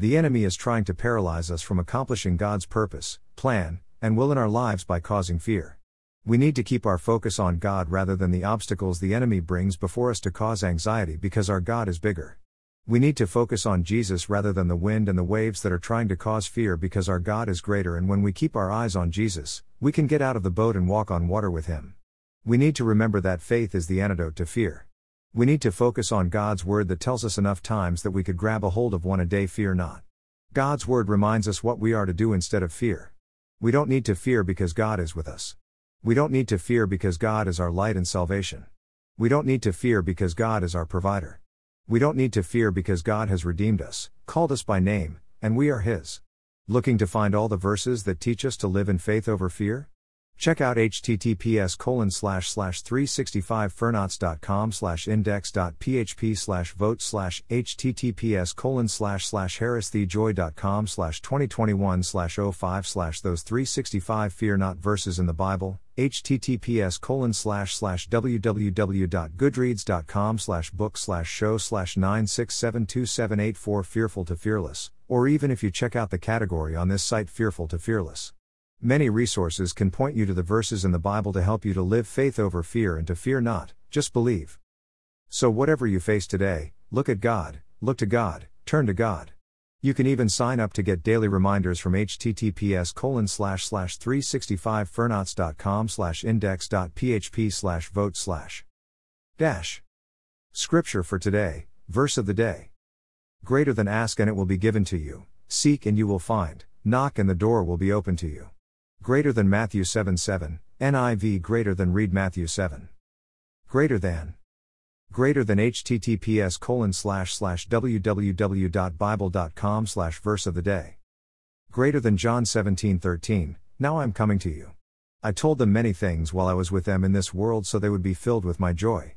The enemy is trying to paralyze us from accomplishing God's purpose, plan, and will in our lives by causing fear. We need to keep our focus on God rather than the obstacles the enemy brings before us to cause anxiety because our God is bigger. We need to focus on Jesus rather than the wind and the waves that are trying to cause fear because our God is greater, and when we keep our eyes on Jesus, we can get out of the boat and walk on water with Him. We need to remember that faith is the antidote to fear. We need to focus on God's word that tells us enough times that we could grab a hold of one a day, fear not. God's word reminds us what we are to do instead of fear. We don't need to fear because God is with us. We don't need to fear because God is our light and salvation. We don't need to fear because God is our provider. We don't need to fear because God has redeemed us, called us by name, and we are His. Looking to find all the verses that teach us to live in faith over fear? Check out https colon slash slash 365fernauts.com slash index.php slash vote slash https colon slash slash harristhejoy.com slash 2021 slash 05 slash those 365 fear not verses in the Bible, https colon slash slash www.goodreads.com slash book slash show slash 9672784 fearful to fearless, or even if you check out the category on this site fearful to fearless. Many resources can point you to the verses in the Bible to help you to live faith over fear and to fear not, just believe. So, whatever you face today, look at God, look to God, turn to God. You can even sign up to get daily reminders from https colon slash slash 365fernauts.com slash index.php slash vote slash dash. Scripture for today, verse of the day. Greater than ask and it will be given to you, seek and you will find, knock and the door will be open to you. Greater than Matthew 7 7, NIV greater than read Matthew 7. Greater than. Greater than https colon slash slash www.bible.com slash verse of the day. Greater than John 17 13, now I'm coming to you. I told them many things while I was with them in this world so they would be filled with my joy.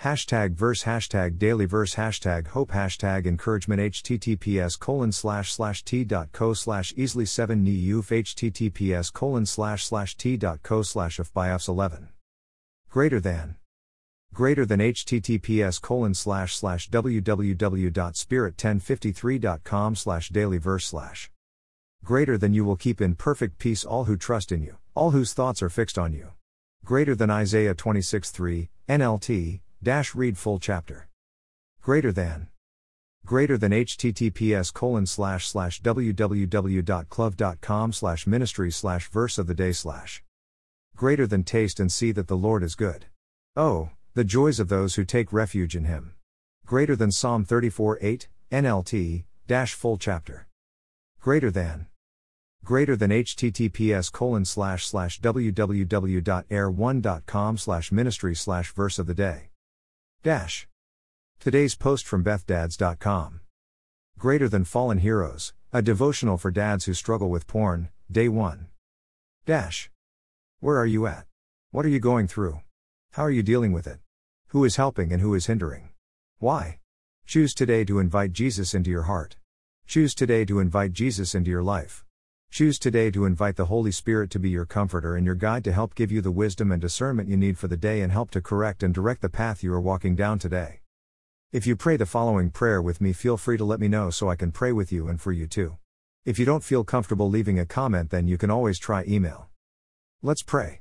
Hashtag verse hashtag daily verse hashtag hope hashtag encouragement https colon slash slash t.co slash easily 7 neuf https colon slash slash t.co slash of by 11 greater than. Greater than https colon slash slash www.spirit1053.com slash daily verse slash. Greater than you will keep in perfect peace all who trust in you all whose thoughts are fixed on you. Greater than isaiah 26 3 nlt Dash read full chapter. Greater than. Greater than https colon slash slash www.klove.com slash ministry slash verse of the day slash. Greater than taste and see that the Lord is good. Oh, the joys of those who take refuge in him. Greater than Psalm 34 8, NLT, dash full chapter. Greater than greater than https colon slash slash www.air1.com slash ministry slash verse of the day Dash. Today's post from BethDads.com. Greater Than Fallen Heroes, a devotional for dads who struggle with porn, Day 1. Dash. Where are you at? What are you going through? How are you dealing with it? Who is helping and who is hindering? Why? Choose today to invite Jesus into your heart. Choose today to invite Jesus into your life. Choose today to invite the Holy Spirit to be your comforter and your guide to help give you the wisdom and discernment you need for the day and help to correct and direct the path you are walking down today. If you pray the following prayer with me, feel free to let me know so I can pray with you and for you too. If you don't feel comfortable leaving a comment, then you can always try email. Let's pray.